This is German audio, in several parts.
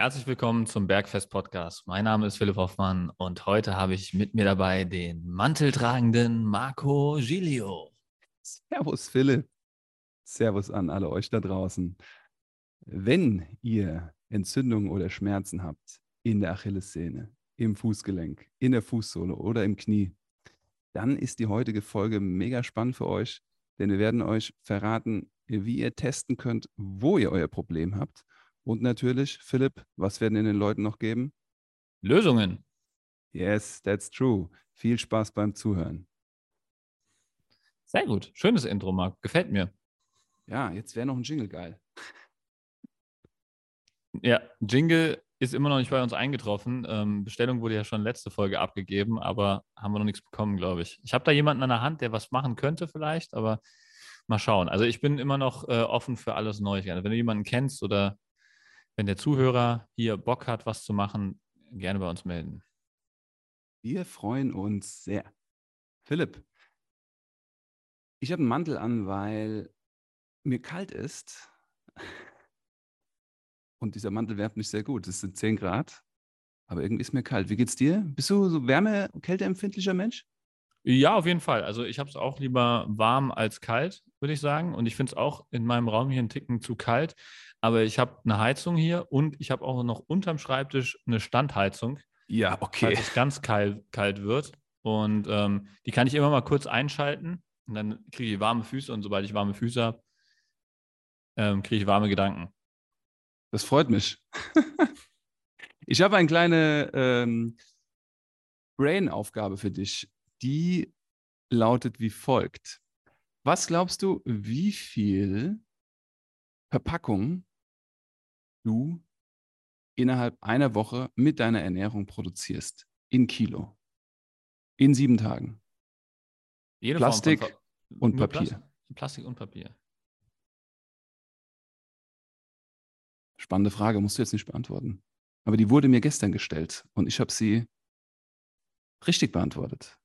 Herzlich willkommen zum Bergfest Podcast. Mein Name ist Philipp Hoffmann und heute habe ich mit mir dabei den manteltragenden Marco Giglio. Servus Philipp. Servus an alle euch da draußen. Wenn ihr Entzündungen oder Schmerzen habt in der Achillessehne, im Fußgelenk, in der Fußsohle oder im Knie, dann ist die heutige Folge mega spannend für euch, denn wir werden euch verraten, wie ihr testen könnt, wo ihr euer Problem habt und natürlich, Philipp, was werden wir den Leuten noch geben? Lösungen. Yes, that's true. Viel Spaß beim Zuhören. Sehr gut. Schönes Intro, Marc. Gefällt mir. Ja, jetzt wäre noch ein Jingle geil. Ja, Jingle ist immer noch nicht bei uns eingetroffen. Ähm, Bestellung wurde ja schon letzte Folge abgegeben, aber haben wir noch nichts bekommen, glaube ich. Ich habe da jemanden an der Hand, der was machen könnte vielleicht, aber mal schauen. Also ich bin immer noch äh, offen für alles Neues. Wenn du jemanden kennst oder wenn der Zuhörer hier Bock hat, was zu machen, gerne bei uns melden. Wir freuen uns sehr. Philipp, ich habe einen Mantel an, weil mir kalt ist. Und dieser Mantel wärmt nicht sehr gut. Es sind 10 Grad, aber irgendwie ist mir kalt. Wie geht's dir? Bist du so wärme-, kälteempfindlicher Mensch? Ja, auf jeden Fall. Also ich habe es auch lieber warm als kalt, würde ich sagen. Und ich finde es auch in meinem Raum hier einen Ticken zu kalt. Aber ich habe eine Heizung hier und ich habe auch noch unterm Schreibtisch eine Standheizung. Ja, okay. Falls es ganz kalt, kalt wird. Und ähm, die kann ich immer mal kurz einschalten. Und dann kriege ich warme Füße. Und sobald ich warme Füße habe, ähm, kriege ich warme Gedanken. Das freut mich. ich habe eine kleine ähm, Brain-Aufgabe für dich die lautet wie folgt. Was glaubst du, wie viel Verpackung du innerhalb einer Woche mit deiner Ernährung produzierst? In Kilo. In sieben Tagen. Jede Plastik von, und Papier. Plastik und Papier. Spannende Frage, musst du jetzt nicht beantworten. Aber die wurde mir gestern gestellt und ich habe sie richtig beantwortet.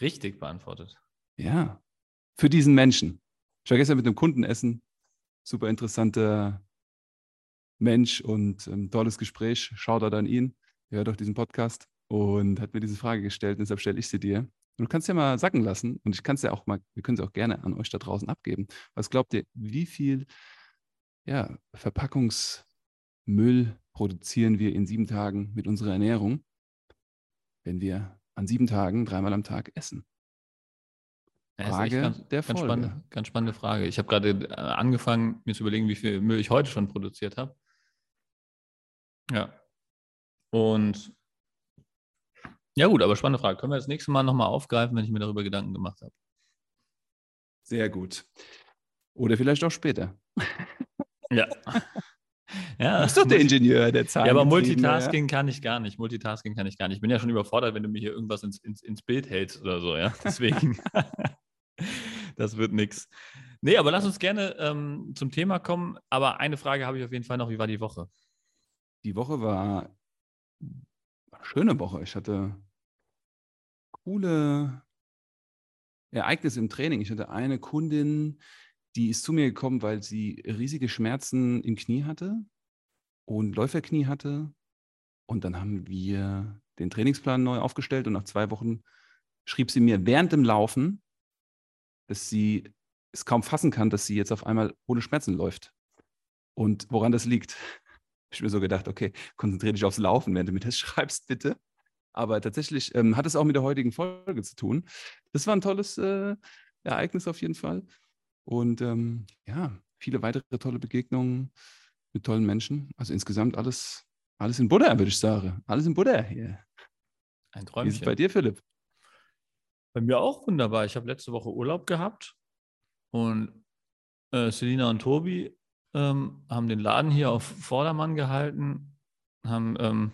Richtig beantwortet. Ja, für diesen Menschen. Ich war gestern mit einem Kunden essen. Super interessanter Mensch und ein tolles Gespräch. Schaut an ihn. Er hört auch diesen Podcast und hat mir diese Frage gestellt. Deshalb stelle ich sie dir. Du kannst ja mal sacken lassen. Und ich kann es ja auch mal, wir können es auch gerne an euch da draußen abgeben. Was glaubt ihr, wie viel ja, Verpackungsmüll produzieren wir in sieben Tagen mit unserer Ernährung, wenn wir an sieben Tagen dreimal am Tag essen? Frage ganz, der Folge. Ganz spannende, ganz spannende Frage. Ich habe gerade äh, angefangen, mir zu überlegen, wie viel Müll ich heute schon produziert habe. Ja. Und ja gut, aber spannende Frage. Können wir das nächste Mal nochmal aufgreifen, wenn ich mir darüber Gedanken gemacht habe? Sehr gut. Oder vielleicht auch später. Ja. Ja, du bist doch der Ingenieur der Zahlen. Ja, aber Multitasking ja. kann ich gar nicht. Multitasking kann ich gar nicht. Ich bin ja schon überfordert, wenn du mir hier irgendwas ins, ins, ins Bild hältst oder so, ja. Deswegen, das wird nichts. Nee, aber lass uns gerne ähm, zum Thema kommen. Aber eine Frage habe ich auf jeden Fall noch. Wie war die Woche? Die Woche war eine schöne Woche. Ich hatte coole Ereignisse im Training. Ich hatte eine Kundin, die ist zu mir gekommen, weil sie riesige Schmerzen im Knie hatte und Läuferknie hatte. Und dann haben wir den Trainingsplan neu aufgestellt und nach zwei Wochen schrieb sie mir während dem Laufen, dass sie es kaum fassen kann, dass sie jetzt auf einmal ohne Schmerzen läuft. Und woran das liegt, ich mir so gedacht, okay, konzentriere dich aufs Laufen, während du mir das schreibst, bitte. Aber tatsächlich ähm, hat es auch mit der heutigen Folge zu tun. Das war ein tolles äh, Ereignis auf jeden Fall. Und ähm, ja, viele weitere tolle Begegnungen mit tollen Menschen. Also insgesamt alles, alles in Buddha, würde ich sagen. Alles in Buddha hier. Ein Träumchen. Wie ist es bei dir, Philipp? Bei mir auch wunderbar. Ich habe letzte Woche Urlaub gehabt und äh, Selina und Tobi ähm, haben den Laden hier auf Vordermann gehalten, haben ähm,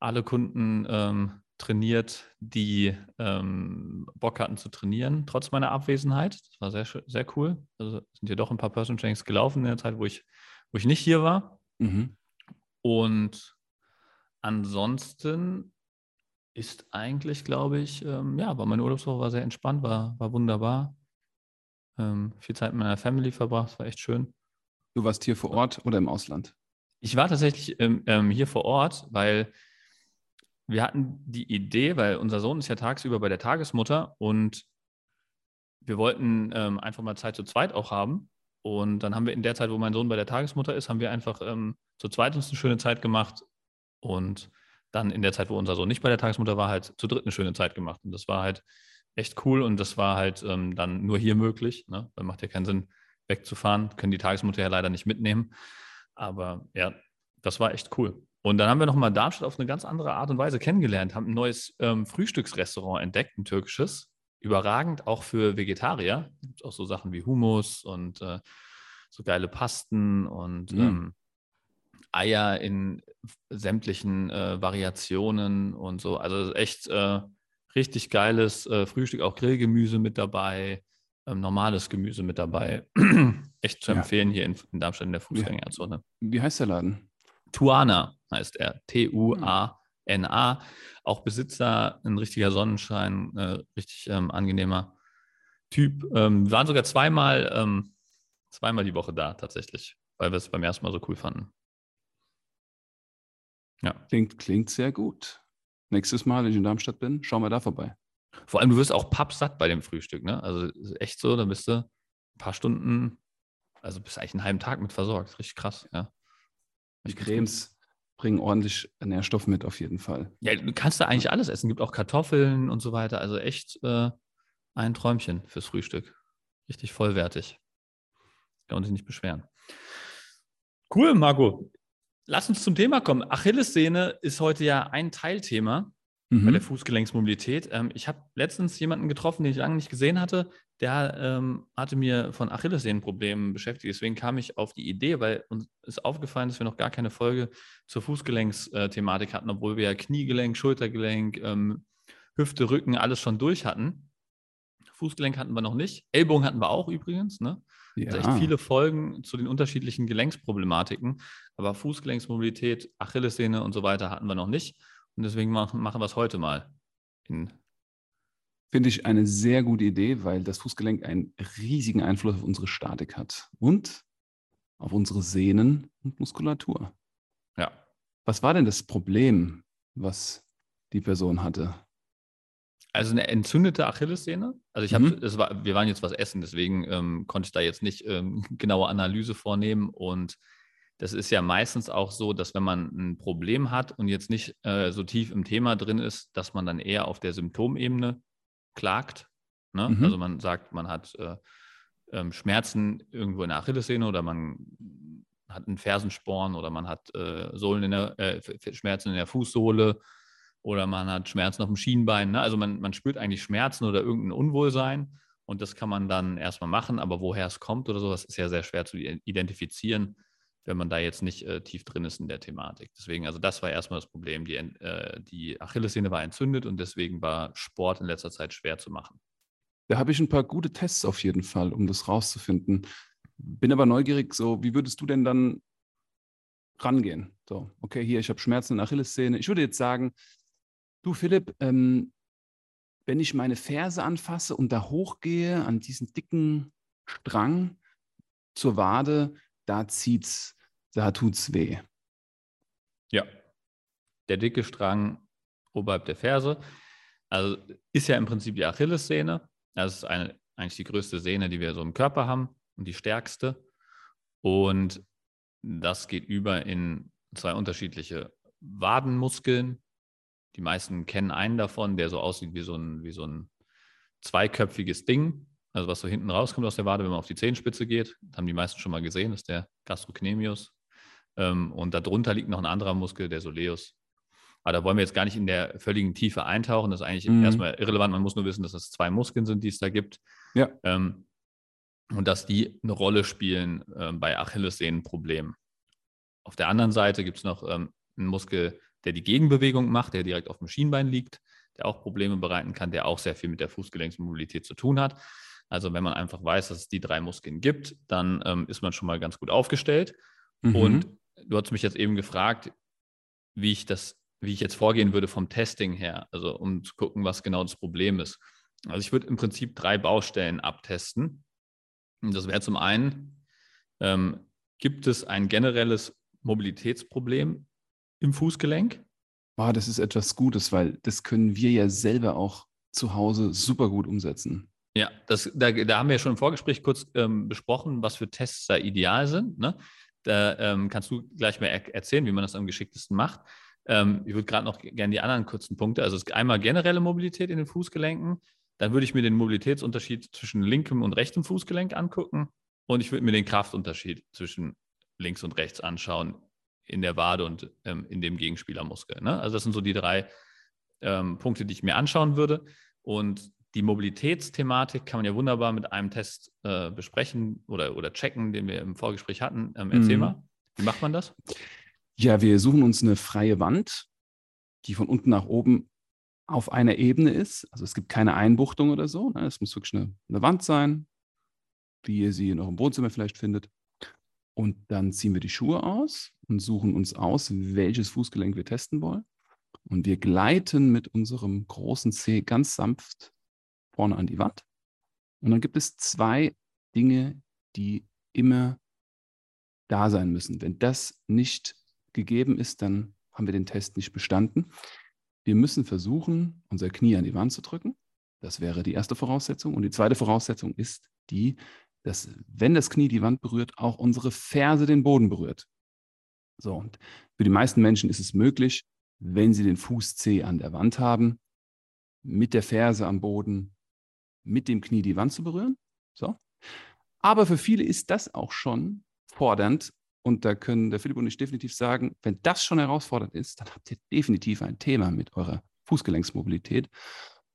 alle Kunden ähm, trainiert, die ähm, Bock hatten zu trainieren, trotz meiner Abwesenheit. Das war sehr, sehr cool. Also sind ja doch ein paar Person Trainings gelaufen in der Zeit, wo ich, wo ich nicht hier war. Mhm. Und ansonsten ist eigentlich, glaube ich, ähm, ja, war meine Urlaubswoche war sehr entspannt, war, war wunderbar. Ähm, viel Zeit mit meiner Family verbracht, war echt schön. Du warst hier vor Ort oder im Ausland? Ich war tatsächlich ähm, ähm, hier vor Ort, weil wir hatten die Idee, weil unser Sohn ist ja tagsüber bei der Tagesmutter und wir wollten ähm, einfach mal Zeit zu zweit auch haben. Und dann haben wir in der Zeit, wo mein Sohn bei der Tagesmutter ist, haben wir einfach ähm, zu zweit uns eine schöne Zeit gemacht. Und dann in der Zeit, wo unser Sohn nicht bei der Tagesmutter war, halt zu dritt eine schöne Zeit gemacht. Und das war halt echt cool und das war halt ähm, dann nur hier möglich. Ne? Weil macht ja keinen Sinn, wegzufahren. Können die Tagesmutter ja leider nicht mitnehmen. Aber ja, das war echt cool. Und dann haben wir nochmal Darmstadt auf eine ganz andere Art und Weise kennengelernt, haben ein neues ähm, Frühstücksrestaurant entdeckt, ein türkisches. Überragend, auch für Vegetarier. Gibt auch so Sachen wie Hummus und äh, so geile Pasten und mhm. ähm, Eier in sämtlichen äh, Variationen und so. Also echt äh, richtig geiles äh, Frühstück, auch Grillgemüse mit dabei, ähm, normales Gemüse mit dabei. echt zu empfehlen ja. hier in, in, Darmstadt in der Fußgängerzone. Wie, wie heißt der Laden? Tuana heißt er. T-U-A-N-A. Auch Besitzer, ein richtiger Sonnenschein, äh, richtig ähm, angenehmer Typ. Ähm, wir waren sogar zweimal, ähm, zweimal die Woche da tatsächlich, weil wir es beim ersten Mal so cool fanden. Ja. Klingt, klingt sehr gut. Nächstes Mal, wenn ich in Darmstadt bin, schauen wir da vorbei. Vor allem, du wirst auch pappsatt bei dem Frühstück, ne? Also echt so, da bist du ein paar Stunden, also bist eigentlich einen halben Tag mit versorgt. Richtig krass, ja. Die Cremes bringen ordentlich Nährstoff mit, auf jeden Fall. Ja, du kannst da eigentlich alles essen. Gibt auch Kartoffeln und so weiter. Also echt äh, ein Träumchen fürs Frühstück. Richtig vollwertig. Kann man sich nicht beschweren. Cool, Marco. Lass uns zum Thema kommen. Achillessehne ist heute ja ein Teilthema mhm. bei der Fußgelenksmobilität. Ähm, ich habe letztens jemanden getroffen, den ich lange nicht gesehen hatte. Der ähm, hatte mir von Achillessehnenproblemen beschäftigt. Deswegen kam ich auf die Idee, weil uns ist aufgefallen, dass wir noch gar keine Folge zur Fußgelenksthematik hatten, obwohl wir ja Kniegelenk, Schultergelenk, ähm, Hüfte, Rücken alles schon durch hatten. Fußgelenk hatten wir noch nicht. Ellbogen hatten wir auch übrigens. Ne? Ja. Also echt viele Folgen zu den unterschiedlichen Gelenksproblematiken. Aber Fußgelenksmobilität, Achillessehne und so weiter hatten wir noch nicht. Und deswegen machen, machen wir es heute mal. Finde ich eine sehr gute Idee, weil das Fußgelenk einen riesigen Einfluss auf unsere Statik hat und auf unsere Sehnen und Muskulatur. Ja. Was war denn das Problem, was die Person hatte? Also eine entzündete Achillessehne. Also ich habe, mhm. war, wir waren jetzt was essen, deswegen ähm, konnte ich da jetzt nicht ähm, genaue Analyse vornehmen. Und das ist ja meistens auch so, dass wenn man ein Problem hat und jetzt nicht äh, so tief im Thema drin ist, dass man dann eher auf der Symptomebene klagt. Ne? Mhm. Also man sagt, man hat äh, äh, Schmerzen irgendwo in der Achillessehne oder man hat einen Fersensporn oder man hat äh, Sohlen in der, äh, Schmerzen in der Fußsohle oder man hat Schmerzen auf dem Schienbein. Ne? Also man, man spürt eigentlich Schmerzen oder irgendein Unwohlsein und das kann man dann erstmal machen, aber woher es kommt oder sowas ist ja sehr schwer zu identifizieren wenn man da jetzt nicht äh, tief drin ist in der Thematik. Deswegen, also das war erstmal das Problem. Die, äh, die Achillessehne war entzündet und deswegen war Sport in letzter Zeit schwer zu machen. Da habe ich ein paar gute Tests auf jeden Fall, um das rauszufinden. Bin aber neugierig, so, wie würdest du denn dann rangehen? So, okay, hier, ich habe Schmerzen in der Achillessehne. Ich würde jetzt sagen, du Philipp, ähm, wenn ich meine Ferse anfasse und da hochgehe an diesen dicken Strang zur Wade, da zieht's, da tut's weh. Ja. Der dicke Strang oberhalb der Ferse. Also ist ja im Prinzip die Achillessehne. Das ist eine, eigentlich die größte Sehne, die wir so im Körper haben und die stärkste. Und das geht über in zwei unterschiedliche Wadenmuskeln. Die meisten kennen einen davon, der so aussieht wie so ein, wie so ein zweiköpfiges Ding also was so hinten rauskommt aus der Wade, wenn man auf die Zehenspitze geht, haben die meisten schon mal gesehen, das ist der Gastrocnemius. Ähm, und darunter liegt noch ein anderer Muskel, der Soleus. Aber da wollen wir jetzt gar nicht in der völligen Tiefe eintauchen. Das ist eigentlich mhm. erstmal irrelevant. Man muss nur wissen, dass es zwei Muskeln sind, die es da gibt. Ja. Ähm, und dass die eine Rolle spielen äh, bei Achillessehnenproblemen. Auf der anderen Seite gibt es noch ähm, einen Muskel, der die Gegenbewegung macht, der direkt auf dem Schienbein liegt, der auch Probleme bereiten kann, der auch sehr viel mit der Fußgelenksmobilität zu tun hat. Also wenn man einfach weiß, dass es die drei Muskeln gibt, dann ähm, ist man schon mal ganz gut aufgestellt. Mhm. Und du hast mich jetzt eben gefragt, wie ich das, wie ich jetzt vorgehen würde vom Testing her, also um zu gucken, was genau das Problem ist. Also ich würde im Prinzip drei Baustellen abtesten. Und das wäre zum einen, ähm, gibt es ein generelles Mobilitätsproblem im Fußgelenk? Oh, das ist etwas Gutes, weil das können wir ja selber auch zu Hause super gut umsetzen. Ja, das, da, da haben wir ja schon im Vorgespräch kurz ähm, besprochen, was für Tests da ideal sind. Ne? Da ähm, kannst du gleich mal er erzählen, wie man das am geschicktesten macht. Ähm, ich würde gerade noch gerne die anderen kurzen Punkte. Also es einmal generelle Mobilität in den Fußgelenken. Dann würde ich mir den Mobilitätsunterschied zwischen linkem und rechtem Fußgelenk angucken. Und ich würde mir den Kraftunterschied zwischen links und rechts anschauen in der Wade und ähm, in dem Gegenspielermuskel. Ne? Also das sind so die drei ähm, Punkte, die ich mir anschauen würde. Und die Mobilitätsthematik kann man ja wunderbar mit einem Test äh, besprechen oder, oder checken, den wir im Vorgespräch hatten. Ähm, erzähl mhm. mal, wie macht man das? Ja, wir suchen uns eine freie Wand, die von unten nach oben auf einer Ebene ist. Also es gibt keine Einbuchtung oder so. Ne? Es muss wirklich eine, eine Wand sein, wie ihr sie in eurem Wohnzimmer vielleicht findet. Und dann ziehen wir die Schuhe aus und suchen uns aus, welches Fußgelenk wir testen wollen. Und wir gleiten mit unserem großen Zeh ganz sanft vorne an die Wand. Und dann gibt es zwei Dinge, die immer da sein müssen. Wenn das nicht gegeben ist, dann haben wir den Test nicht bestanden. Wir müssen versuchen, unser Knie an die Wand zu drücken. Das wäre die erste Voraussetzung. Und die zweite Voraussetzung ist die, dass, wenn das Knie die Wand berührt, auch unsere Ferse den Boden berührt. So, und für die meisten Menschen ist es möglich, wenn sie den Fuß C an der Wand haben, mit der Ferse am Boden, mit dem Knie die Wand zu berühren. So. Aber für viele ist das auch schon fordernd. Und da können der Philipp und ich definitiv sagen, wenn das schon herausfordernd ist, dann habt ihr definitiv ein Thema mit eurer Fußgelenksmobilität.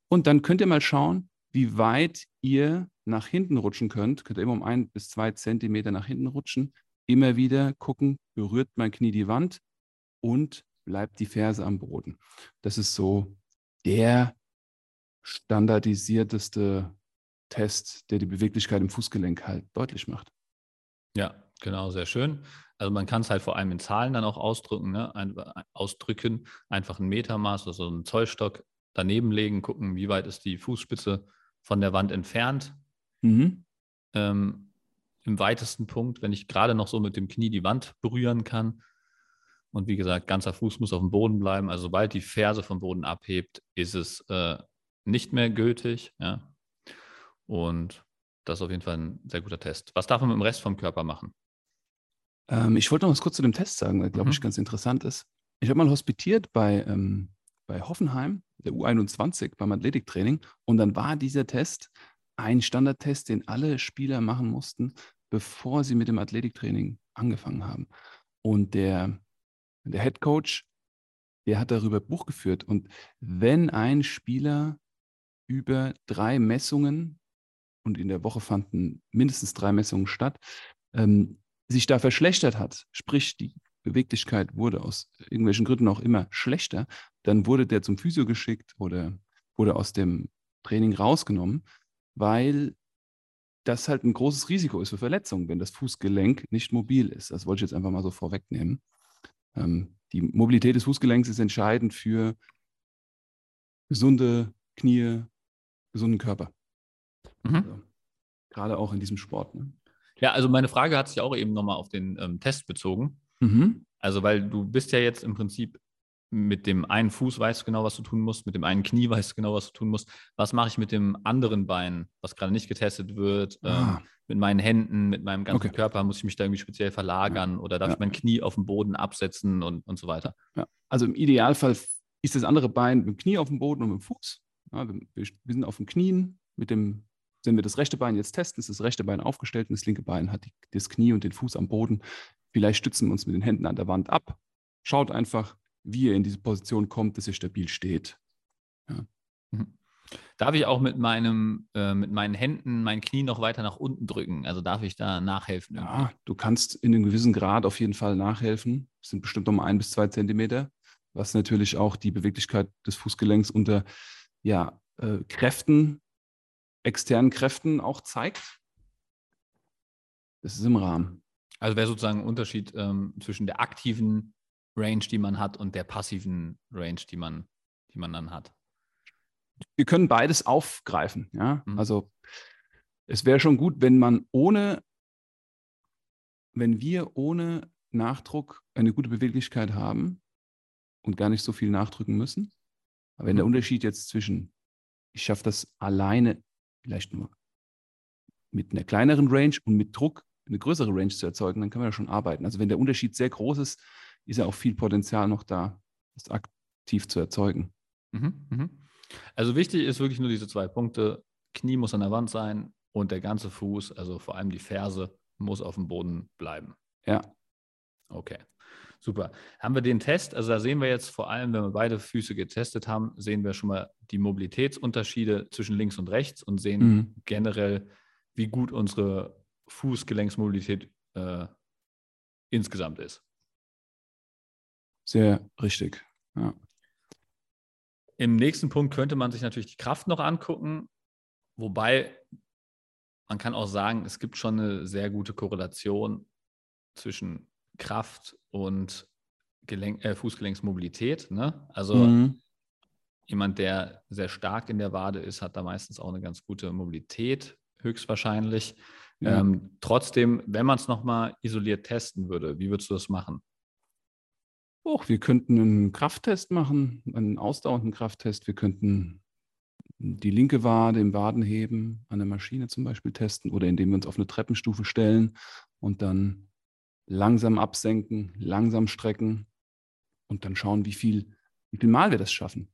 Und dann könnt ihr mal schauen, wie weit ihr nach hinten rutschen könnt. Könnt ihr immer um ein bis zwei Zentimeter nach hinten rutschen. Immer wieder gucken, berührt mein Knie die Wand und bleibt die Ferse am Boden. Das ist so der standardisierteste Test, der die Beweglichkeit im Fußgelenk halt deutlich macht. Ja, genau, sehr schön. Also man kann es halt vor allem in Zahlen dann auch ausdrücken, ne? Ein, ausdrücken, einfach ein Metermaß, also einen Zollstock daneben legen, gucken, wie weit ist die Fußspitze von der Wand entfernt. Mhm. Ähm, Im weitesten Punkt, wenn ich gerade noch so mit dem Knie die Wand berühren kann. Und wie gesagt, ganzer Fuß muss auf dem Boden bleiben. Also sobald die Ferse vom Boden abhebt, ist es äh, nicht mehr gültig. Ja? Und das ist auf jeden Fall ein sehr guter Test. Was darf man mit dem Rest vom Körper machen? Ähm, ich wollte noch was kurz zu dem Test sagen, weil, glaube mhm. ich, ganz interessant ist. Ich habe mal hospitiert bei, ähm, bei Hoffenheim, der U21, beim Athletiktraining. Und dann war dieser Test ein Standardtest, den alle Spieler machen mussten, bevor sie mit dem Athletiktraining angefangen haben. Und der, der Head Coach, der hat darüber Buch geführt. Und wenn ein Spieler über drei Messungen, und in der Woche fanden mindestens drei Messungen statt, ähm, sich da verschlechtert hat, sprich die Beweglichkeit wurde aus irgendwelchen Gründen auch immer schlechter, dann wurde der zum Physio geschickt oder wurde aus dem Training rausgenommen, weil das halt ein großes Risiko ist für Verletzungen, wenn das Fußgelenk nicht mobil ist. Das wollte ich jetzt einfach mal so vorwegnehmen. Ähm, die Mobilität des Fußgelenks ist entscheidend für gesunde Knie, gesunden Körper. Mhm. Also, gerade auch in diesem Sport. Ne? Ja, also meine Frage hat sich auch eben nochmal auf den ähm, Test bezogen. Mhm. Also, weil du bist ja jetzt im Prinzip mit dem einen Fuß weißt du genau, was du tun musst, mit dem einen Knie weißt du genau, was du tun musst. Was mache ich mit dem anderen Bein, was gerade nicht getestet wird? Ah. Ähm, mit meinen Händen, mit meinem ganzen okay. Körper muss ich mich da irgendwie speziell verlagern ja. oder darf ja. ich mein Knie auf dem Boden absetzen und, und so weiter? Ja. Also im Idealfall ist das andere Bein mit dem Knie auf dem Boden und mit dem Fuß. Ja, wir, wir, sind auf den Knien mit dem wenn wir das rechte Bein jetzt testen, ist das rechte Bein aufgestellt und das linke Bein hat die, das Knie und den Fuß am Boden. Vielleicht stützen wir uns mit den Händen an der Wand ab. Schaut einfach, wie ihr in diese Position kommt, dass ihr stabil steht. Ja. Mhm. Darf ich auch mit, meinem, äh, mit meinen Händen mein Knie noch weiter nach unten drücken? Also darf ich da nachhelfen? Ja, du kannst in einem gewissen Grad auf jeden Fall nachhelfen. Das sind bestimmt um ein bis zwei Zentimeter, was natürlich auch die Beweglichkeit des Fußgelenks unter ja, äh, Kräften externen Kräften auch zeigt. Das ist im Rahmen. Also wäre sozusagen ein Unterschied ähm, zwischen der aktiven Range, die man hat, und der passiven Range, die man, die man dann hat. Wir können beides aufgreifen. Ja? Mhm. Also es wäre schon gut, wenn man ohne wenn wir ohne Nachdruck eine gute Beweglichkeit haben und gar nicht so viel nachdrücken müssen. Aber wenn der Mhm. Unterschied jetzt zwischen, ich schaffe das alleine, vielleicht nur mit einer kleineren Range und mit Druck eine größere Range zu erzeugen, dann kann man ja schon arbeiten. Also wenn der Unterschied sehr groß ist, ist ja auch viel Potenzial noch da, das aktiv zu erzeugen. Mhm, mhm. Also wichtig ist wirklich nur diese zwei Punkte. Knie muss an der Wand sein und der ganze Fuß, also vor allem die Ferse, muss auf dem Boden bleiben. Ja, Okay, super. Haben wir den Test? Also da sehen wir jetzt vor allem, wenn wir beide Füße getestet haben, sehen wir schon mal die Mobilitätsunterschiede zwischen links und rechts und sehen Mhm. generell, wie gut unsere Fußgelenksmobilität äh, insgesamt ist. sehr richtig. Ja. Im nächsten Punkt könnte man sich natürlich die Kraft noch angucken, wobei man kann auch sagen, es gibt schon eine sehr gute Korrelation zwischen Kraft und Gelenk, äh, Fußgelenksmobilität. Ne? Also Mhm. jemand, der sehr stark in der Wade ist, hat da meistens auch eine ganz gute Mobilität, höchstwahrscheinlich. Ja. Ähm, trotzdem, wenn man es nochmal isoliert testen würde, wie würdest du das machen? Och, wir könnten einen Krafttest machen, einen ausdauernden Krafttest. Wir könnten die linke Wade im Wadenheben an der Maschine zum Beispiel testen oder indem wir uns auf eine Treppenstufe stellen und dann langsam absenken, langsam strecken und dann schauen, wie viel, wie viel Mal wir das schaffen.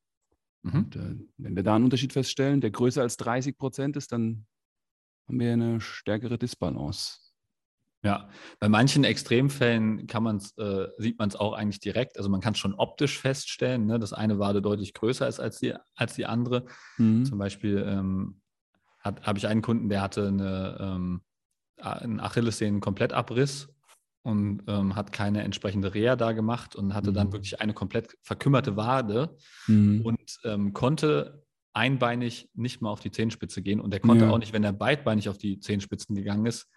Mhm. Und äh, wenn wir da einen Unterschied feststellen, der größer als 30 Prozent ist, dann haben wir eine stärkere Disbalance. Ja, bei manchen Extremfällen kann man's, äh, sieht man es auch eigentlich direkt. Also man kann es schon optisch feststellen, ne, dass eine Wade deutlich größer ist als die, als die andere. Mhm. Zum Beispiel ähm, habe ich einen Kunden, der hatte eine, ähm, einen Achillessehnen-Komplettabriss und ähm, hat keine entsprechende Reha da gemacht und hatte dann Mhm. wirklich eine komplett verkümmerte Wade Mhm. und ähm, konnte einbeinig nicht mal auf die Zehenspitze gehen. Und er konnte Ja. auch nicht, wenn er beidbeinig auf die Zehenspitzen gegangen ist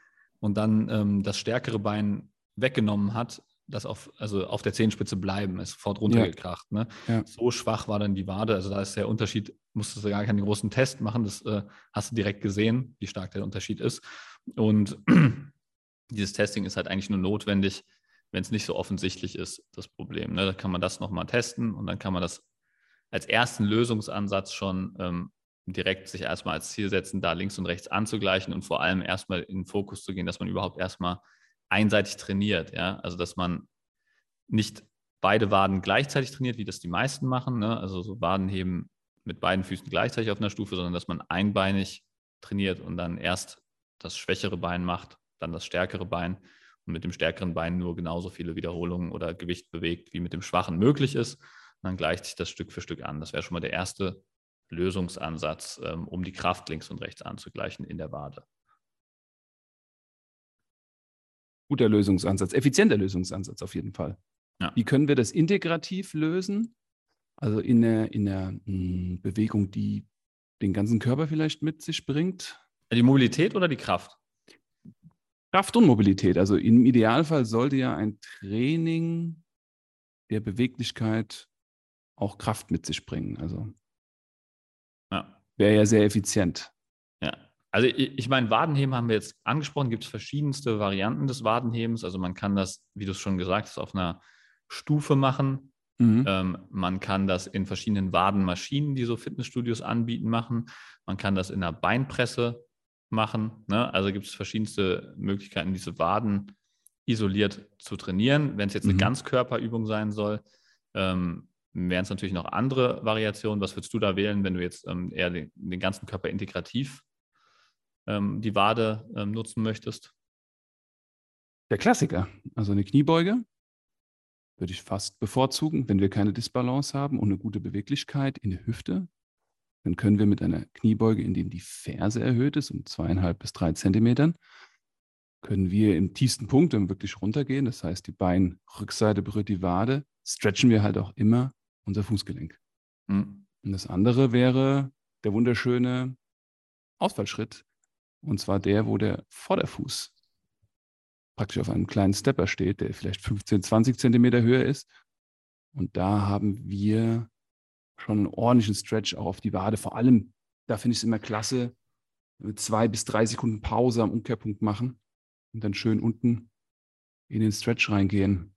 und dann ähm, das stärkere Bein weggenommen hat, das auf, also auf der Zehenspitze bleiben, ist sofort runtergekracht. Ne? Ja. So schwach war dann die Wade. Also da ist der Unterschied, musstest du gar keinen großen Test machen, das äh, hast du direkt gesehen, wie stark der Unterschied ist. Und dieses Testing ist halt eigentlich nur notwendig, wenn es nicht so offensichtlich ist, das Problem. Ne? Da kann man das nochmal testen und dann kann man das als ersten Lösungsansatz schon ähm, direkt sich erstmal als Ziel setzen, da links und rechts anzugleichen und vor allem erstmal in den Fokus zu gehen, dass man überhaupt erstmal einseitig trainiert. Ja? Also dass man nicht beide Waden gleichzeitig trainiert, wie das die meisten machen. Ne? Also so Wadenheben mit beiden Füßen gleichzeitig auf einer Stufe, sondern dass man einbeinig trainiert und dann erst das schwächere Bein macht, dann das stärkere Bein und mit dem stärkeren Bein nur genauso viele Wiederholungen oder Gewicht bewegt, wie mit dem schwachen möglich ist. Und dann gleicht sich das Stück für Stück an. Das wäre schon mal der erste Lösungsansatz, ähm, um die Kraft links und rechts anzugleichen in der Wade. Guter Lösungsansatz, effizienter Lösungsansatz auf jeden Fall. Ja. Wie können wir das integrativ lösen? Also in der, in der mh, Bewegung, die den ganzen Körper vielleicht mit sich bringt. Die Mobilität oder die Kraft? Kraft und Mobilität. Also im Idealfall sollte ja ein Training der Beweglichkeit auch Kraft mit sich bringen. Also Ja. wäre ja sehr effizient. Ja, also ich, ich meine, Wadenheben haben wir jetzt angesprochen, gibt es verschiedenste Varianten des Wadenhebens. Also man kann das, wie du es schon gesagt hast, auf einer Stufe machen. Mhm. Ähm, man kann das in verschiedenen Wadenmaschinen, die so Fitnessstudios anbieten, machen. Man kann das in einer Beinpresse machen. Ne? Also gibt es verschiedenste Möglichkeiten, diese Waden isoliert zu trainieren. Wenn es jetzt eine Mhm. Ganzkörperübung sein soll, ähm, wären es natürlich noch andere Variationen. Was würdest du da wählen, wenn du jetzt ähm, eher den, den ganzen Körper integrativ ähm, die Wade ähm, nutzen möchtest? Der Klassiker, also eine Kniebeuge, würde ich fast bevorzugen, wenn wir keine Disbalance haben und eine gute Beweglichkeit in der Hüfte. Dann können wir mit einer Kniebeuge, in dem die Ferse erhöht ist, um zweieinhalb bis drei Zentimetern, können wir im tiefsten Punkt, wenn wir wirklich runtergehen, das heißt, die Beinrückseite berührt die Wade, stretchen wir halt auch immer unser Fußgelenk. Hm. Und das andere wäre der wunderschöne Ausfallschritt. Und zwar der, wo der Vorderfuß praktisch auf einem kleinen Stepper steht, der vielleicht 15, 20 Zentimeter höher ist. Und da haben wir schon einen ordentlichen Stretch auch auf die Wade. Vor allem, da finde ich es immer klasse, zwei bis drei Sekunden Pause am Umkehrpunkt machen und dann schön unten in den Stretch reingehen.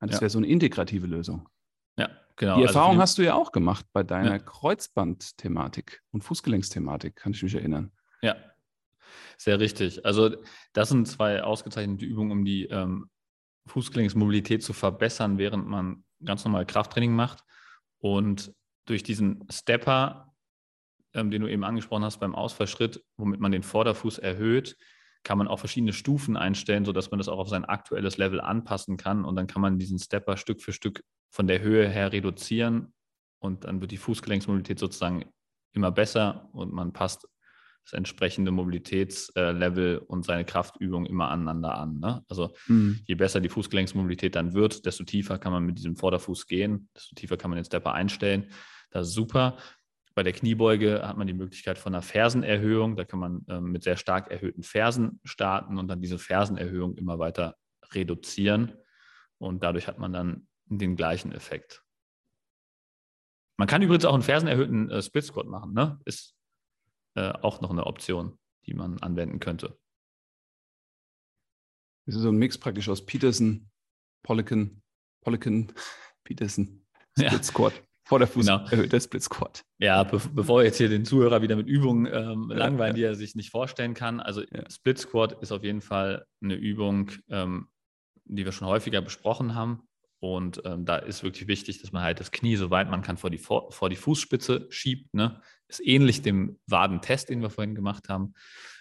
Das Ja. wäre so eine integrative Lösung. Ja, genau. Die Also Erfahrung für hast du ja auch gemacht bei deiner Ja. Kreuzband-Thematik und Fußgelenksthematik, kann ich mich erinnern. Ja, sehr richtig. Also das sind zwei ausgezeichnete Übungen, um die ähm, Fußgelenksmobilität zu verbessern, während man ganz normal Krafttraining macht. Und durch diesen Stepper, ähm, den du eben angesprochen hast beim Ausfallschritt, womit man den Vorderfuß erhöht, kann man auch verschiedene Stufen einstellen, sodass man das auch auf sein aktuelles Level anpassen kann. Und dann kann man diesen Stepper Stück für Stück von der Höhe her reduzieren. Und dann wird die Fußgelenksmobilität sozusagen immer besser und man passt das entsprechende Mobilitätslevel und seine Kraftübung immer aneinander an. Ne? Also Mhm. je besser die Fußgelenksmobilität dann wird, desto tiefer kann man mit diesem Vorderfuß gehen, desto tiefer kann man den Stepper einstellen. Das ist super. Bei der Kniebeuge hat man die Möglichkeit von einer Fersenerhöhung. Da kann man ähm, mit sehr stark erhöhten Fersen starten und dann diese Fersenerhöhung immer weiter reduzieren. Und dadurch hat man dann den gleichen Effekt. Man kann übrigens auch einen fersenerhöhten äh, Split Squat machen. Ne? Ist äh, auch noch eine Option, die man anwenden könnte. Das ist so ein Mix praktisch aus Peterson, Polican, Polican, Peterson, Ja. Split Squat. Vor der Fuß Genau. erhöhter Split Squat. Ja, be bevor jetzt hier den Zuhörer wieder mit Übungen ähm, Ja, langweilen, ja. die er sich nicht vorstellen kann. Also Ja. Split Squat ist auf jeden Fall eine Übung, ähm, die wir schon häufiger besprochen haben. Und ähm, da ist wirklich wichtig, dass man halt das Knie so weit man kann vor die, vor, vor die Fußspitze schiebt. Ne? Ist ähnlich dem Wadentest, den wir vorhin gemacht haben.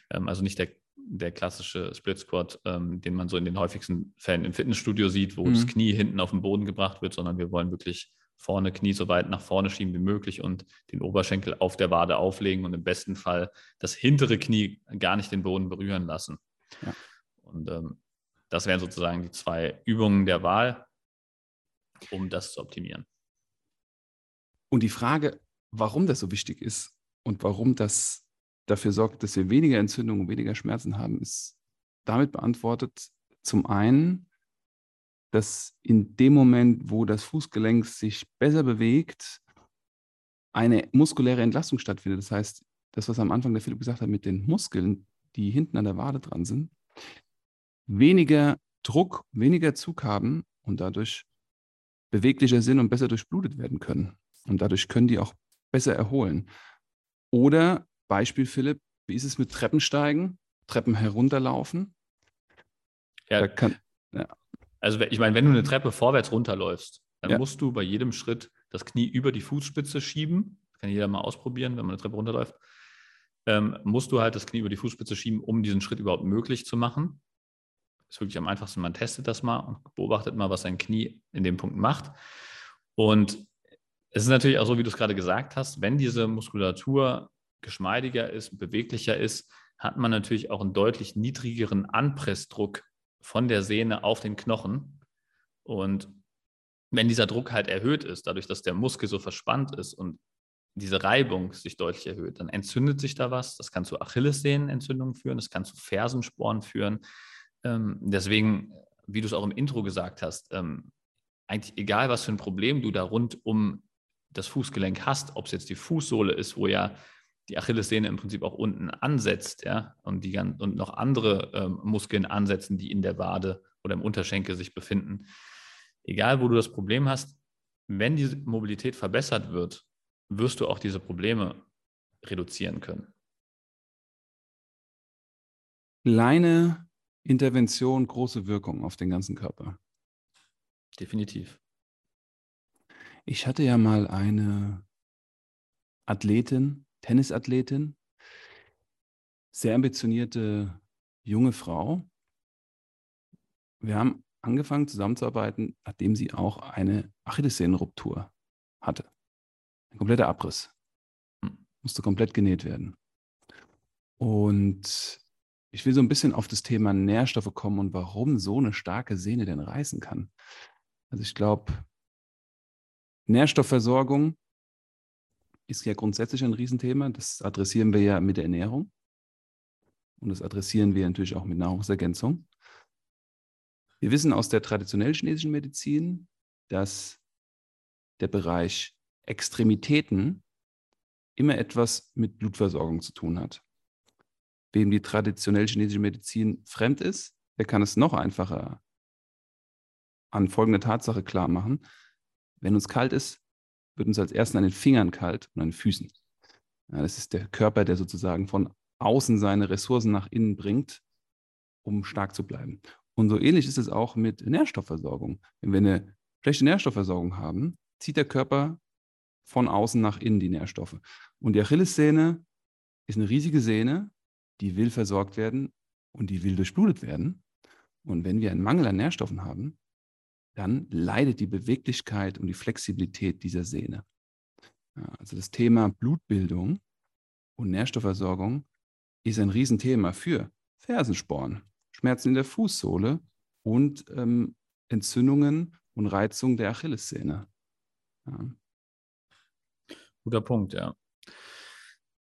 Ähm, also nicht der, der klassische Split Squat, ähm, den man so in den häufigsten Fällen im Fitnessstudio sieht, wo Mhm. das Knie hinten auf den Boden gebracht wird, sondern wir wollen wirklich vorne Knie so weit nach vorne schieben wie möglich und den Oberschenkel auf der Wade auflegen und im besten Fall das hintere Knie gar nicht den Boden berühren lassen. Ja. Und ähm, das wären sozusagen die zwei Übungen der Wahl, um das zu optimieren. Und die Frage, warum das so wichtig ist und warum das dafür sorgt, dass wir weniger Entzündungen und weniger Schmerzen haben, ist damit beantwortet. Zum einen, dass in dem Moment, wo das Fußgelenk sich besser bewegt, eine muskuläre Entlastung stattfindet. Das heißt, das, was am Anfang der Philipp gesagt hat mit den Muskeln, die hinten an der Wade dran sind, weniger Druck, weniger Zug haben und dadurch beweglicher sind und besser durchblutet werden können. Und dadurch können die auch besser erholen. Oder Beispiel Philipp, wie ist es mit Treppensteigen, Treppen herunterlaufen? Ja, Da kann, Also ich meine, wenn du eine Treppe vorwärts runterläufst, dann Ja. musst du bei jedem Schritt das Knie über die Fußspitze schieben. Das kann jeder mal ausprobieren, wenn man eine Treppe runterläuft. Ähm, musst du halt das Knie über die Fußspitze schieben, um diesen Schritt überhaupt möglich zu machen. Ist wirklich am einfachsten, man testet das mal und beobachtet mal, was sein Knie in dem Punkt macht. Und es ist natürlich auch so, wie du es gerade gesagt hast, wenn diese Muskulatur geschmeidiger ist, beweglicher ist, hat man natürlich auch einen deutlich niedrigeren Anpressdruck von der Sehne auf den Knochen. Und wenn dieser Druck halt erhöht ist, dadurch, dass der Muskel so verspannt ist und diese Reibung sich deutlich erhöht, dann entzündet sich da was. Das kann zu Achillessehnenentzündungen führen, das kann zu Fersensporen führen. Ähm, deswegen, wie du es auch im Intro gesagt hast, ähm, eigentlich egal, was für ein Problem du da rund um das Fußgelenk hast, ob es jetzt die Fußsohle ist, wo ja die Achillessehne im Prinzip auch unten ansetzt, ja, und, die, und noch andere ähm, Muskeln ansetzen, die in der Wade oder im Unterschenkel sich befinden. Egal, wo du das Problem hast, wenn die Mobilität verbessert wird, wirst du auch diese Probleme reduzieren können. kleine Intervention, große Wirkung auf den ganzen Körper. Definitiv. Ich hatte ja mal eine Athletin, Tennisathletin, sehr ambitionierte junge Frau. Wir haben angefangen zusammenzuarbeiten, nachdem sie auch eine Achillessehnenruptur hatte. Ein kompletter Abriss. Hm. Musste komplett genäht werden. Und ich will so ein bisschen auf das Thema Nährstoffe kommen und warum so eine starke Sehne denn reißen kann. Also ich glaube, Nährstoffversorgung ist ja grundsätzlich ein Riesenthema. Das adressieren wir ja mit der Ernährung. Und das adressieren wir natürlich auch mit Nahrungsergänzung. Wir wissen aus der traditionellen chinesischen Medizin, dass der Bereich Extremitäten immer etwas mit Blutversorgung zu tun hat. Wem die traditionelle chinesische Medizin fremd ist, der kann es noch einfacher an folgende Tatsache klar machen. Wenn uns kalt ist, wird uns als erstes an den Fingern kalt und an den Füßen. Ja, das ist der Körper, der sozusagen von außen seine Ressourcen nach innen bringt, um stark zu bleiben. Und so ähnlich ist es auch mit Nährstoffversorgung. Wenn wir eine schlechte Nährstoffversorgung haben, zieht der Körper von außen nach innen die Nährstoffe. Und die Achillessehne ist eine riesige Sehne, die will versorgt werden und die will durchblutet werden. Und wenn wir einen Mangel an Nährstoffen haben, dann leidet die Beweglichkeit und die Flexibilität dieser Sehne. also das Thema Blutbildung und Nährstoffversorgung ist ein Riesenthema für Fersensporn, Schmerzen in der Fußsohle und ähm, Entzündungen und Reizung der Achillessehne. Ja. Guter Punkt, ja.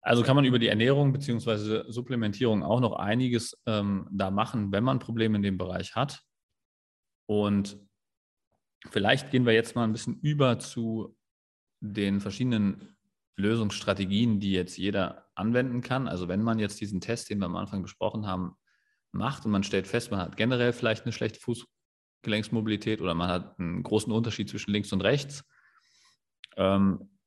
Also kann man über die Ernährung bzw. Supplementierung auch noch einiges ähm, da machen, wenn man Probleme in dem Bereich hat. Und vielleicht gehen wir jetzt mal ein bisschen über zu den verschiedenen Lösungsstrategien, die jetzt jeder anwenden kann. Also wenn man jetzt diesen Test, den wir am Anfang besprochen haben, macht und man stellt fest, man hat generell vielleicht eine schlechte Fußgelenksmobilität oder man hat einen großen Unterschied zwischen links und rechts. Ähm,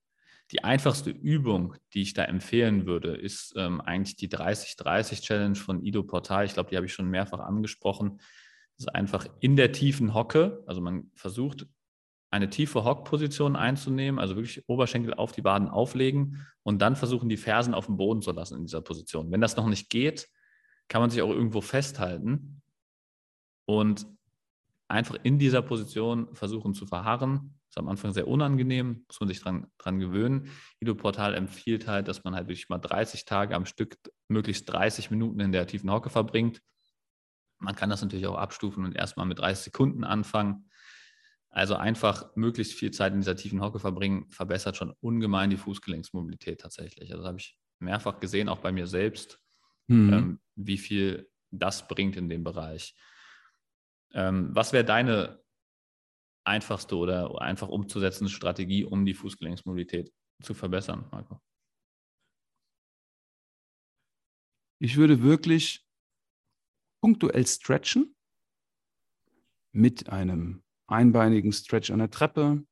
die einfachste Übung, die ich da empfehlen würde, ist ähm, eigentlich die 30-30-Challenge von Ido Portal. Ich glaube, die habe ich schon mehrfach angesprochen. Das ist einfach in der tiefen Hocke. Also man versucht, eine tiefe Hockposition einzunehmen, also wirklich Oberschenkel auf die Waden auflegen und dann versuchen, die Fersen auf dem Boden zu lassen in dieser Position. Wenn das noch nicht geht, kann man sich auch irgendwo festhalten und einfach in dieser Position versuchen zu verharren. Das ist am Anfang sehr unangenehm, muss man sich dran, dran gewöhnen. Ido Portal empfiehlt halt, dass man halt wirklich mal 30 Tage am Stück möglichst 30 Minuten in der tiefen Hocke verbringt. Man kann das natürlich auch abstufen und erstmal mit 30 Sekunden anfangen. Also einfach möglichst viel Zeit in dieser tiefen Hocke verbringen, verbessert schon ungemein die Fußgelenksmobilität tatsächlich. Also das habe ich mehrfach gesehen, auch bei mir selbst, mhm. ähm, wie viel das bringt in dem Bereich. Ähm, was wäre deine einfachste oder einfach umzusetzende Strategie, um die Fußgelenksmobilität zu verbessern, Marco? Ich würde wirklich punktuell stretchen mit einem einbeinigen Stretch an der Treppe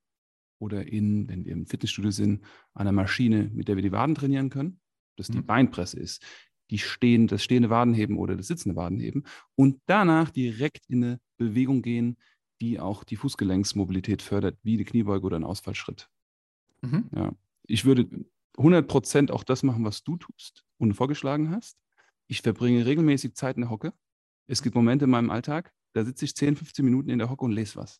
oder in, wenn wir im Fitnessstudio sind, einer Maschine, mit der wir die Waden trainieren können. Das mhm. die Beinpresse ist, die stehen, das stehende Wadenheben oder das sitzende Wadenheben und danach direkt in eine Bewegung gehen, die auch die Fußgelenksmobilität fördert, wie eine Kniebeuge oder ein Ausfallschritt. Mhm. Ja. Ich würde 100% auch das machen, was du tust und vorgeschlagen hast. Ich verbringe regelmäßig Zeit in der Hocke. Es gibt Momente in meinem Alltag, da sitze ich 10, 15 Minuten in der Hocke und lese was.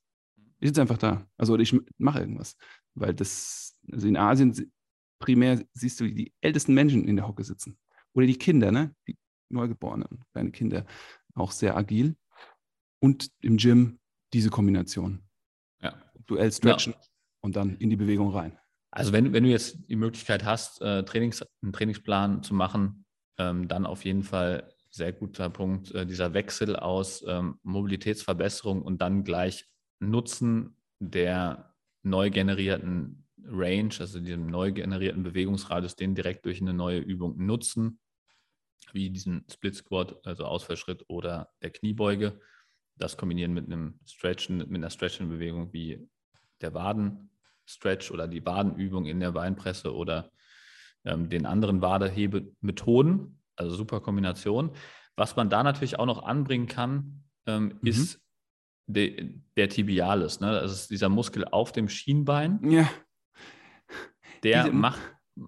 Ich sitze einfach da. Also ich mache irgendwas. Weil das, also in Asien primär siehst du die ältesten Menschen in der Hocke sitzen. Oder die Kinder, ne? Die Neugeborenen, kleine Kinder, auch sehr agil. Und im Gym diese Kombination. Ja. Duell stretchen ja. und dann in die Bewegung rein. Also wenn, wenn du jetzt die Möglichkeit hast, äh, Trainings, einen Trainingsplan zu machen, ähm, dann auf jeden Fall sehr guter Punkt, äh, dieser Wechsel aus ähm, Mobilitätsverbesserung und dann gleich Nutzen der neu generierten Range, also diesem neu generierten Bewegungsradius, den direkt durch eine neue Übung nutzen, wie diesen Split Squat, also Ausfallschritt oder der Kniebeuge. Das kombinieren mit einem Stretchen, mit einer Stretching-Bewegung wie der Waden-Stretch oder die Wadenübung in der Beinpresse oder ähm, den anderen Wadehebemethoden. Also super Kombination. Was man da natürlich auch noch anbringen kann, ähm, mhm. ist de, der Tibialis. Ne? Das ist dieser Muskel auf dem Schienbein. Ja. Der Diese, macht.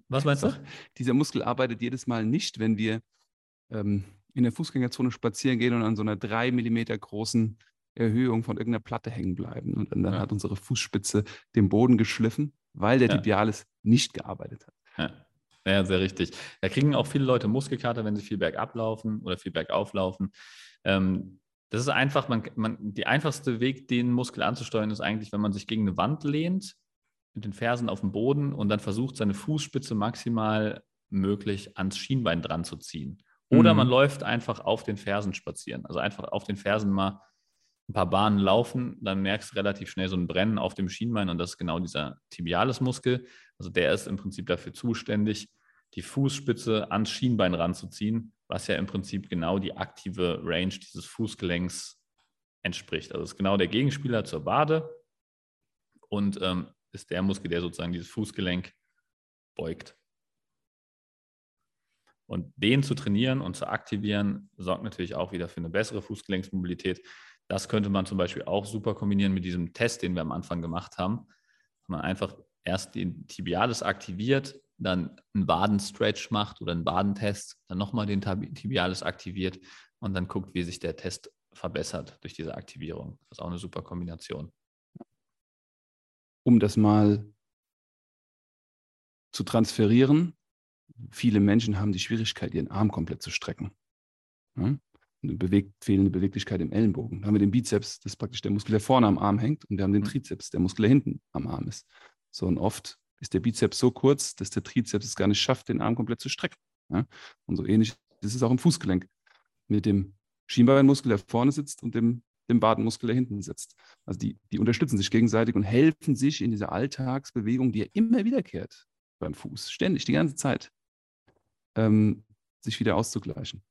Was meinst du? Dieser Muskel arbeitet jedes Mal nicht, wenn wir ähm, in der Fußgängerzone spazieren gehen und an so einer drei Millimeter großen Erhöhung von irgendeiner Platte hängen bleiben. Und dann, ja. hat unsere Fußspitze den Boden geschliffen, weil der ja. Tibialis nicht gearbeitet hat. Ja. Ja, sehr richtig. Da kriegen auch viele Leute Muskelkater, wenn sie viel bergab laufen oder viel bergauf laufen. Ähm, das ist einfach, man, man, die einfachste Weg, den Muskel anzusteuern, ist eigentlich, wenn man sich gegen eine Wand lehnt, mit den Fersen auf dem Boden und dann versucht, seine Fußspitze maximal möglich ans Schienbein dran zu ziehen. Oder mhm. man läuft einfach auf den Fersen spazieren. Also einfach auf den Fersen mal ein paar Bahnen laufen, dann merkst du relativ schnell so ein Brennen auf dem Schienbein und das ist genau dieser Tibialis-Muskel. Also der ist im Prinzip dafür zuständig, die Fußspitze ans Schienbein ranzuziehen, was ja im Prinzip genau die aktive Range dieses Fußgelenks entspricht. Also ist genau der Gegenspieler zur Wade und ähm, ist der Muskel, der sozusagen dieses Fußgelenk beugt. Und den zu trainieren und zu aktivieren, sorgt natürlich auch wieder für eine bessere Fußgelenksmobilität. Das könnte man zum Beispiel auch super kombinieren mit diesem Test, den wir am Anfang gemacht haben. Man einfach erst den Tibialis aktiviert, dann einen Wadenstretch macht oder einen Badentest, dann nochmal den Tibialis aktiviert und dann guckt, wie sich der Test verbessert durch diese Aktivierung. Das ist auch eine super Kombination. Um das mal zu transferieren, viele Menschen haben die Schwierigkeit, ihren Arm komplett zu strecken. Ja? Eine bewegt, fehlende Beweglichkeit im Ellenbogen. Dann haben wir den Bizeps, das ist praktisch der Muskel, der vorne am Arm hängt, und wir haben den mhm. Trizeps, der Muskel, der hinten am Arm ist. So und oft ist der Bizeps so kurz, dass der Trizeps es gar nicht schafft, den Arm komplett zu strecken. Ja? Und so ähnlich ist es auch im Fußgelenk. Mit dem Schienbeinmuskel, der vorne sitzt, und dem, dem Wadenmuskel, der hinten sitzt. Also die, die unterstützen sich gegenseitig und helfen sich in dieser Alltagsbewegung, die ja immer wiederkehrt beim Fuß, ständig, die ganze Zeit, ähm, sich wieder auszugleichen.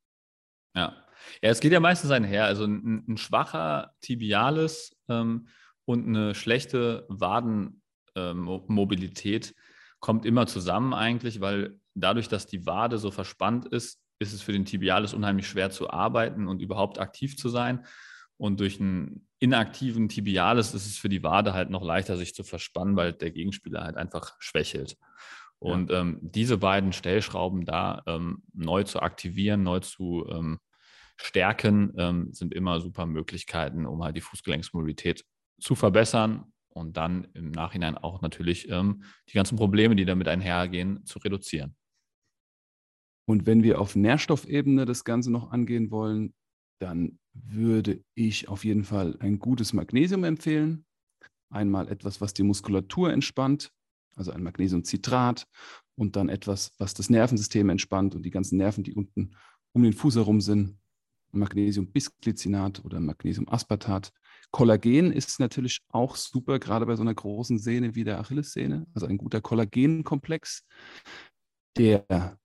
Ja. ja, es geht ja meistens einher. Also ein, ein schwacher Tibialis ähm, und eine schlechte Wadenmobilität ähm, kommt immer zusammen eigentlich, weil dadurch, dass die Wade so verspannt ist, ist es für den Tibialis unheimlich schwer zu arbeiten und überhaupt aktiv zu sein. Und durch einen inaktiven Tibialis ist es für die Wade halt noch leichter, sich zu verspannen, weil der Gegenspieler halt einfach schwächelt. Und ja. ähm, diese beiden Stellschrauben da ähm, neu zu aktivieren, neu zu ähm, stärken, ähm, sind immer super Möglichkeiten, um halt die Fußgelenksmobilität zu verbessern und dann im Nachhinein auch natürlich ähm, die ganzen Probleme, die damit einhergehen, zu reduzieren. Und wenn wir auf Nährstoffebene das Ganze noch angehen wollen, dann würde ich auf jeden Fall ein gutes Magnesium empfehlen. Einmal etwas, was die Muskulatur entspannt, also ein Magnesiumcitrat und dann etwas, was das Nervensystem entspannt und die ganzen Nerven, die unten um den Fuß herum sind. Magnesiumbisglycinat oder Magnesiumaspartat. Kollagen ist natürlich auch super, gerade bei so einer großen Sehne wie der Achillessehne. Also ein guter Kollagenkomplex, der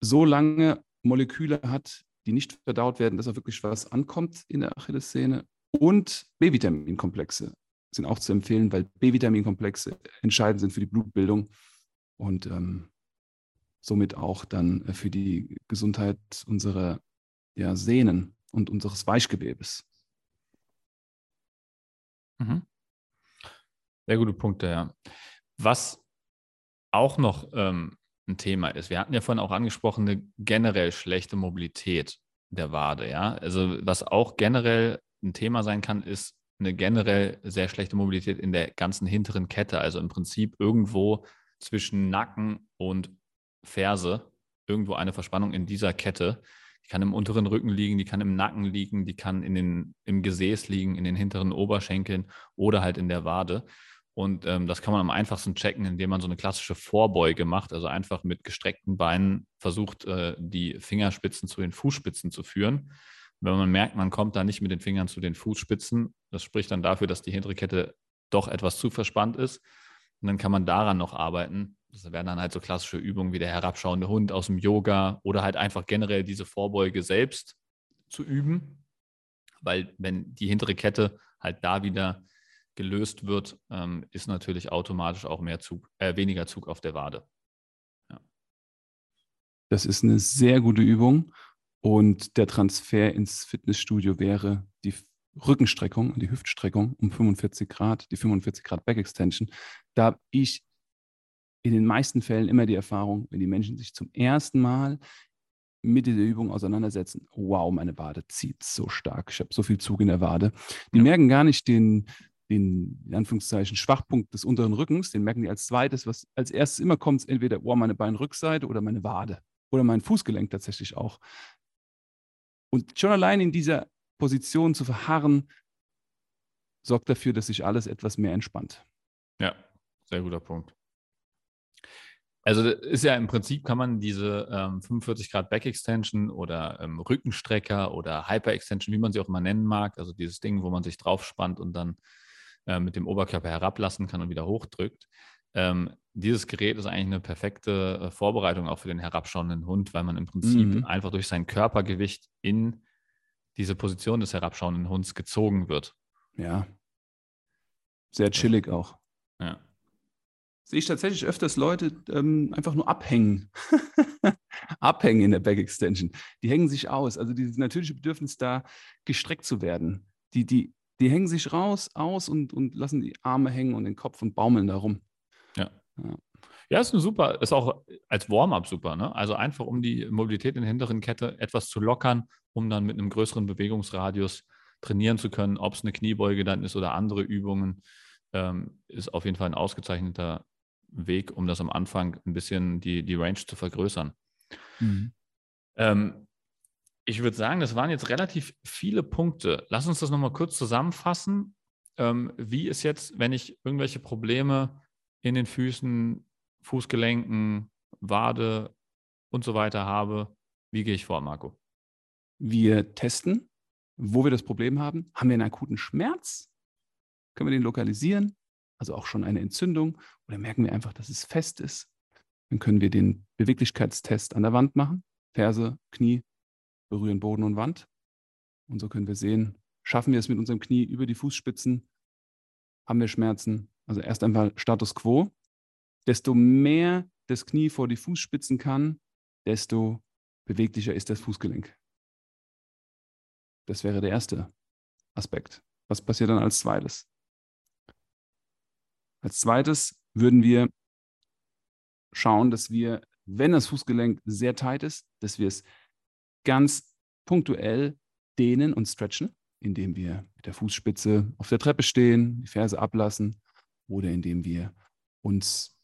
so lange Moleküle hat, die nicht verdaut werden, dass auch wirklich was ankommt in der Achillessehne. Und B-Vitaminkomplexe sind auch zu empfehlen, weil B-Vitaminkomplexe entscheidend sind für die Blutbildung und ähm, somit auch dann äh, für die Gesundheit unserer ja, Sehnen und unseres Weichgewebes. Mhm. Sehr gute Punkte, ja. Was auch noch ähm, ein Thema ist. Wir hatten ja vorhin auch angesprochen, eine generell schlechte Mobilität der Wade. Ja? Also was auch generell ein Thema sein kann, ist eine generell sehr schlechte Mobilität in der ganzen hinteren Kette. Also im Prinzip irgendwo zwischen Nacken und Ferse, irgendwo eine Verspannung in dieser Kette. Die kann im unteren Rücken liegen, die kann im Nacken liegen, die kann in den, im Gesäß liegen, in den hinteren Oberschenkeln oder halt in der Wade. Und ähm, das kann man am einfachsten checken, indem man so eine klassische Vorbeuge macht, also einfach mit gestreckten Beinen versucht, äh, die Fingerspitzen zu den Fußspitzen zu führen. Wenn man merkt, man kommt da nicht mit den Fingern zu den Fußspitzen, das spricht dann dafür, dass die hintere Kette doch etwas zu verspannt ist. Und dann kann man daran noch arbeiten. Das wären dann halt so klassische Übungen wie der herabschauende Hund aus dem Yoga oder halt einfach generell diese Vorbeuge selbst zu üben. Weil wenn die hintere Kette halt da wieder gelöst wird, ähm, ist natürlich automatisch auch mehr Zug, äh, weniger Zug auf der Wade. Ja. Das ist eine sehr gute Übung und der Transfer ins Fitnessstudio wäre Rückenstreckung, die Hüftstreckung um 45 Grad, die 45 Grad Back Extension. Da habe ich in den meisten Fällen immer die Erfahrung, wenn die Menschen sich zum ersten Mal mit dieser Übung auseinandersetzen, wow, meine Wade zieht so stark, ich habe so viel Zug in der Wade. Die ja. merken gar nicht den, den, in Anführungszeichen, Schwachpunkt des unteren Rückens, den merken die als zweites, was als erstes immer kommt, entweder oh, meine Beinrückseite oder meine Wade oder mein Fußgelenk tatsächlich auch. Und schon allein in dieser Position zu verharren, sorgt dafür, dass sich alles etwas mehr entspannt. Ja, sehr guter Punkt. Also ist ja im Prinzip kann man diese ähm, 45 Grad Back Extension oder ähm, Rückenstrecker oder Hyper Extension, wie man sie auch immer nennen mag, also dieses Ding, wo man sich draufspannt und dann äh, mit dem Oberkörper herablassen kann und wieder hochdrückt. ähm, dieses Gerät ist eigentlich eine perfekte äh, Vorbereitung auch für den herabschauenden Hund, weil man im Prinzip mhm. einfach durch sein Körpergewicht in diese Position des herabschauenden Hunds gezogen wird. Ja. Sehr chillig auch. Ja. Sehe ich tatsächlich öfters Leute ähm, einfach nur abhängen. abhängen in der Back Extension. Die hängen sich aus. Also dieses natürliche Bedürfnis da, gestreckt zu werden. Die, die, die hängen sich raus, aus und, und lassen die Arme hängen und den Kopf und baumeln da rum. Ja. ja. Ja, ist eine super, ist auch als Warm-up super, ne? Also einfach um die Mobilität in der hinteren Kette etwas zu lockern, um dann mit einem größeren Bewegungsradius trainieren zu können, ob es eine Kniebeuge dann ist oder andere Übungen, ähm, ist auf jeden Fall ein ausgezeichneter Weg, um das am Anfang ein bisschen die, die Range zu vergrößern. Mhm. Ähm, ich würde sagen, das waren jetzt relativ viele Punkte. Lass uns das nochmal kurz zusammenfassen. Ähm, wie ist jetzt, wenn ich irgendwelche Probleme in den Füßen, Fußgelenken, Wade und so weiter habe, wie gehe ich vor, Marco? Wir testen, wo wir das Problem haben. Haben wir einen akuten Schmerz? Können wir den lokalisieren? Also auch schon eine Entzündung? Oder merken wir einfach, dass es fest ist? Dann können wir den Beweglichkeitstest an der Wand machen. Ferse, Knie berühren Boden und Wand. Und so können wir sehen, schaffen wir es mit unserem Knie über die Fußspitzen? Haben wir Schmerzen? Also erst einmal Status quo. Desto mehr das Knie vor die Fußspitzen kann, desto beweglicher ist das Fußgelenk. Das wäre der erste Aspekt. Was passiert dann als zweites? Als zweites würden wir schauen, dass wir, wenn das Fußgelenk sehr tight ist, dass wir es ganz punktuell dehnen und stretchen, indem wir mit der Fußspitze auf der Treppe stehen, die Ferse ablassen oder indem wir uns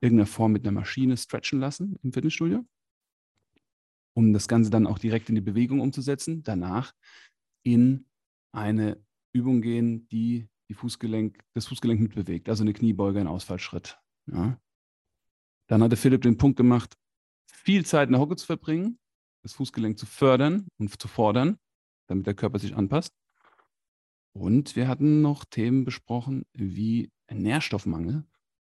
irgendeiner Form mit einer Maschine stretchen lassen im Fitnessstudio, um das Ganze dann auch direkt in die Bewegung umzusetzen. Danach in eine Übung gehen, die die Fußgelenk, das Fußgelenk mitbewegt, also eine Kniebeuge, ein Ausfallschritt. Ja. Dann hatte Philipp den Punkt gemacht, viel Zeit in der Hocke zu verbringen, das Fußgelenk zu fördern und zu fordern, damit der Körper sich anpasst. Und wir hatten noch Themen besprochen wie Nährstoffmangel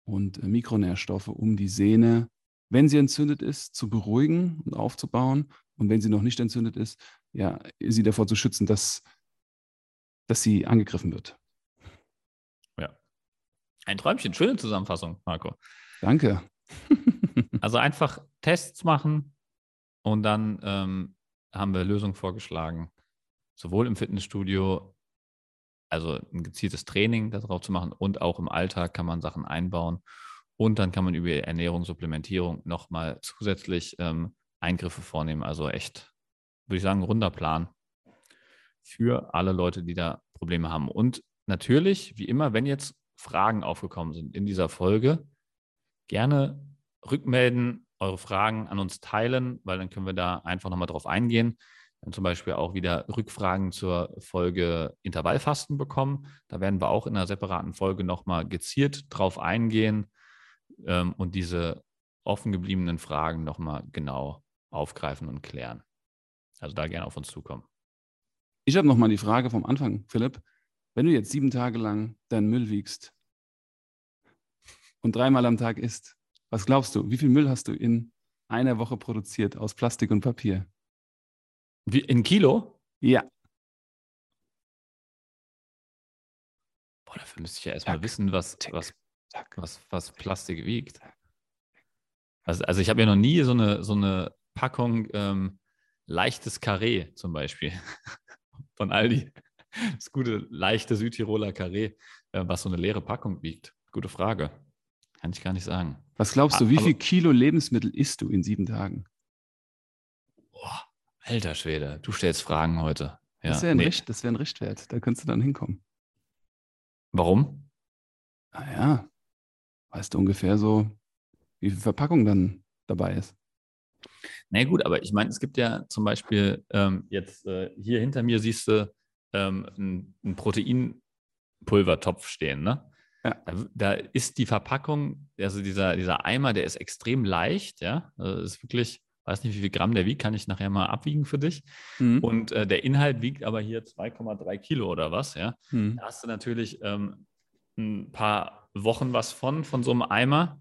und äh, Mikronährstoffe, um die Sehne, wenn sie entzündet ist, zu beruhigen und aufzubauen. Und wenn sie noch nicht entzündet ist, ja, sie davor zu schützen, dass, dass sie angegriffen wird. Ja. Ein Träumchen. Schöne Zusammenfassung, Marco. Danke. also einfach Tests machen und dann ähm, haben wir Lösungen vorgeschlagen, sowohl im Fitnessstudio, also ein gezieltes Training darauf zu machen und auch im Alltag kann man Sachen einbauen. Und dann kann man über Ernährung, Supplementierung nochmal zusätzlich ähm, Eingriffe vornehmen. Also echt, würde ich sagen, runder Plan für alle Leute, die da Probleme haben. Und natürlich, wie immer, wenn jetzt Fragen aufgekommen sind in dieser Folge, gerne rückmelden, eure Fragen an uns teilen, weil dann können wir da einfach nochmal drauf eingehen. Haben zum Beispiel auch wieder Rückfragen zur Folge Intervallfasten bekommen. Da werden wir auch in einer separaten Folge nochmal gezielt drauf eingehen ähm, und diese offen gebliebenen Fragen nochmal genau aufgreifen und klären. Also da gerne auf uns zukommen. Ich habe nochmal die Frage vom Anfang, Philipp. Wenn du jetzt sieben Tage lang deinen Müll wiegst und dreimal am Tag isst, was glaubst du, wie viel Müll hast du in einer Woche produziert aus Plastik und Papier? Wie, in Kilo? Ja. Boah, dafür müsste ich ja erstmal wissen, was, was, was, was Plastik wiegt. Also, also ich habe ja noch nie so eine, so eine Packung ähm, leichtes Karree zum Beispiel von Aldi. Das gute, leichte Südtiroler Karree, äh, was so eine leere Packung wiegt. Gute Frage. Kann ich gar nicht sagen. Was glaubst du, wie viel Kilo Lebensmittel isst du in sieben Tagen? Boah, alter Schwede, du stellst Fragen heute. Ja, das wäre ein, nee. Richt, wär ein Richtwert, da könntest du dann hinkommen. Warum? Naja, weißt du ungefähr so, wie viel Verpackung dann dabei ist. Na nee, gut, aber ich meine, es gibt ja zum Beispiel ähm, jetzt äh, hier hinter mir siehst du ähm, einen Proteinpulvertopf stehen, ne? Ja. Da, da, ist die Verpackung, also dieser, dieser Eimer, der ist extrem leicht, ja. Also ist wirklich, weiß nicht, wie viel Gramm der wiegt, kann ich nachher mal abwiegen für dich. Mhm. Und äh, der Inhalt wiegt aber hier 2,3 Kilo oder was, ja. Mhm. Da hast du natürlich ähm, ein paar Wochen was von, von so einem Eimer.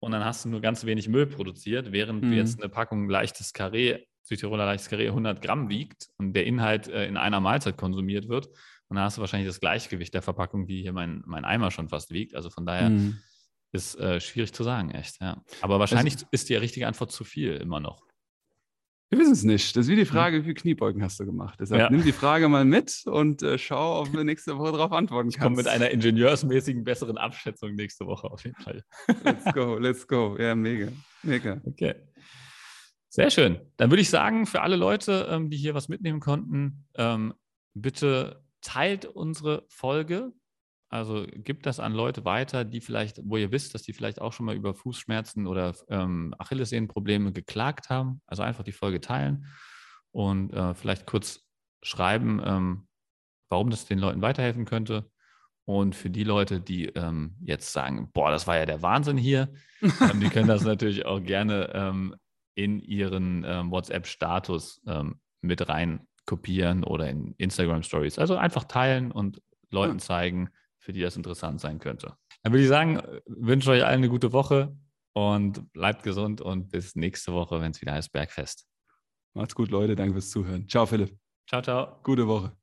Und dann hast du nur ganz wenig Müll produziert, während Mhm. jetzt eine Packung leichtes Karree, Südtiroler leichtes Karree 100 Gramm wiegt und der Inhalt äh, in einer Mahlzeit konsumiert wird. Und dann hast du wahrscheinlich das Gleichgewicht der Verpackung, wie hier mein, mein Eimer schon fast wiegt. Also von daher Mhm. ist äh, schwierig zu sagen, echt. Ja. Aber wahrscheinlich ist die richtige Antwort zu viel immer noch. Wir wissen es nicht. Das ist wie die Frage, wie viele Kniebeugen hast du gemacht? Deshalb Ja. nimm die Frage mal mit und äh, schau, ob du nächste Woche darauf antworten Ich komme kannst. mit einer ingenieursmäßigen besseren Abschätzung nächste Woche auf jeden Fall. Let's go, let's go. Ja, mega. Mega. Okay. Sehr schön. Dann würde ich sagen, für alle Leute, ähm, die hier was mitnehmen konnten, ähm, bitte teilt unsere Folge. Also gibt das an Leute weiter, die vielleicht, wo ihr wisst, dass die vielleicht auch schon mal über Fußschmerzen oder ähm, Achillessehnenprobleme geklagt haben. Also einfach die Folge teilen und äh, vielleicht kurz schreiben, ähm, warum das den Leuten weiterhelfen könnte. Und für die Leute, die ähm, jetzt sagen, boah, das war ja der Wahnsinn hier, ähm, die können das natürlich auch gerne ähm, in ihren ähm, WhatsApp-Status mit rein kopieren oder in Instagram Stories. Also einfach teilen und Leuten zeigen, für die das interessant sein könnte. Dann würde ich sagen, wünsche euch allen eine gute Woche und bleibt gesund und bis nächste Woche, wenn es wieder heißt Bergfest. Macht's gut, Leute. Danke fürs Zuhören. Ciao, Philipp. Ciao, ciao. Gute Woche.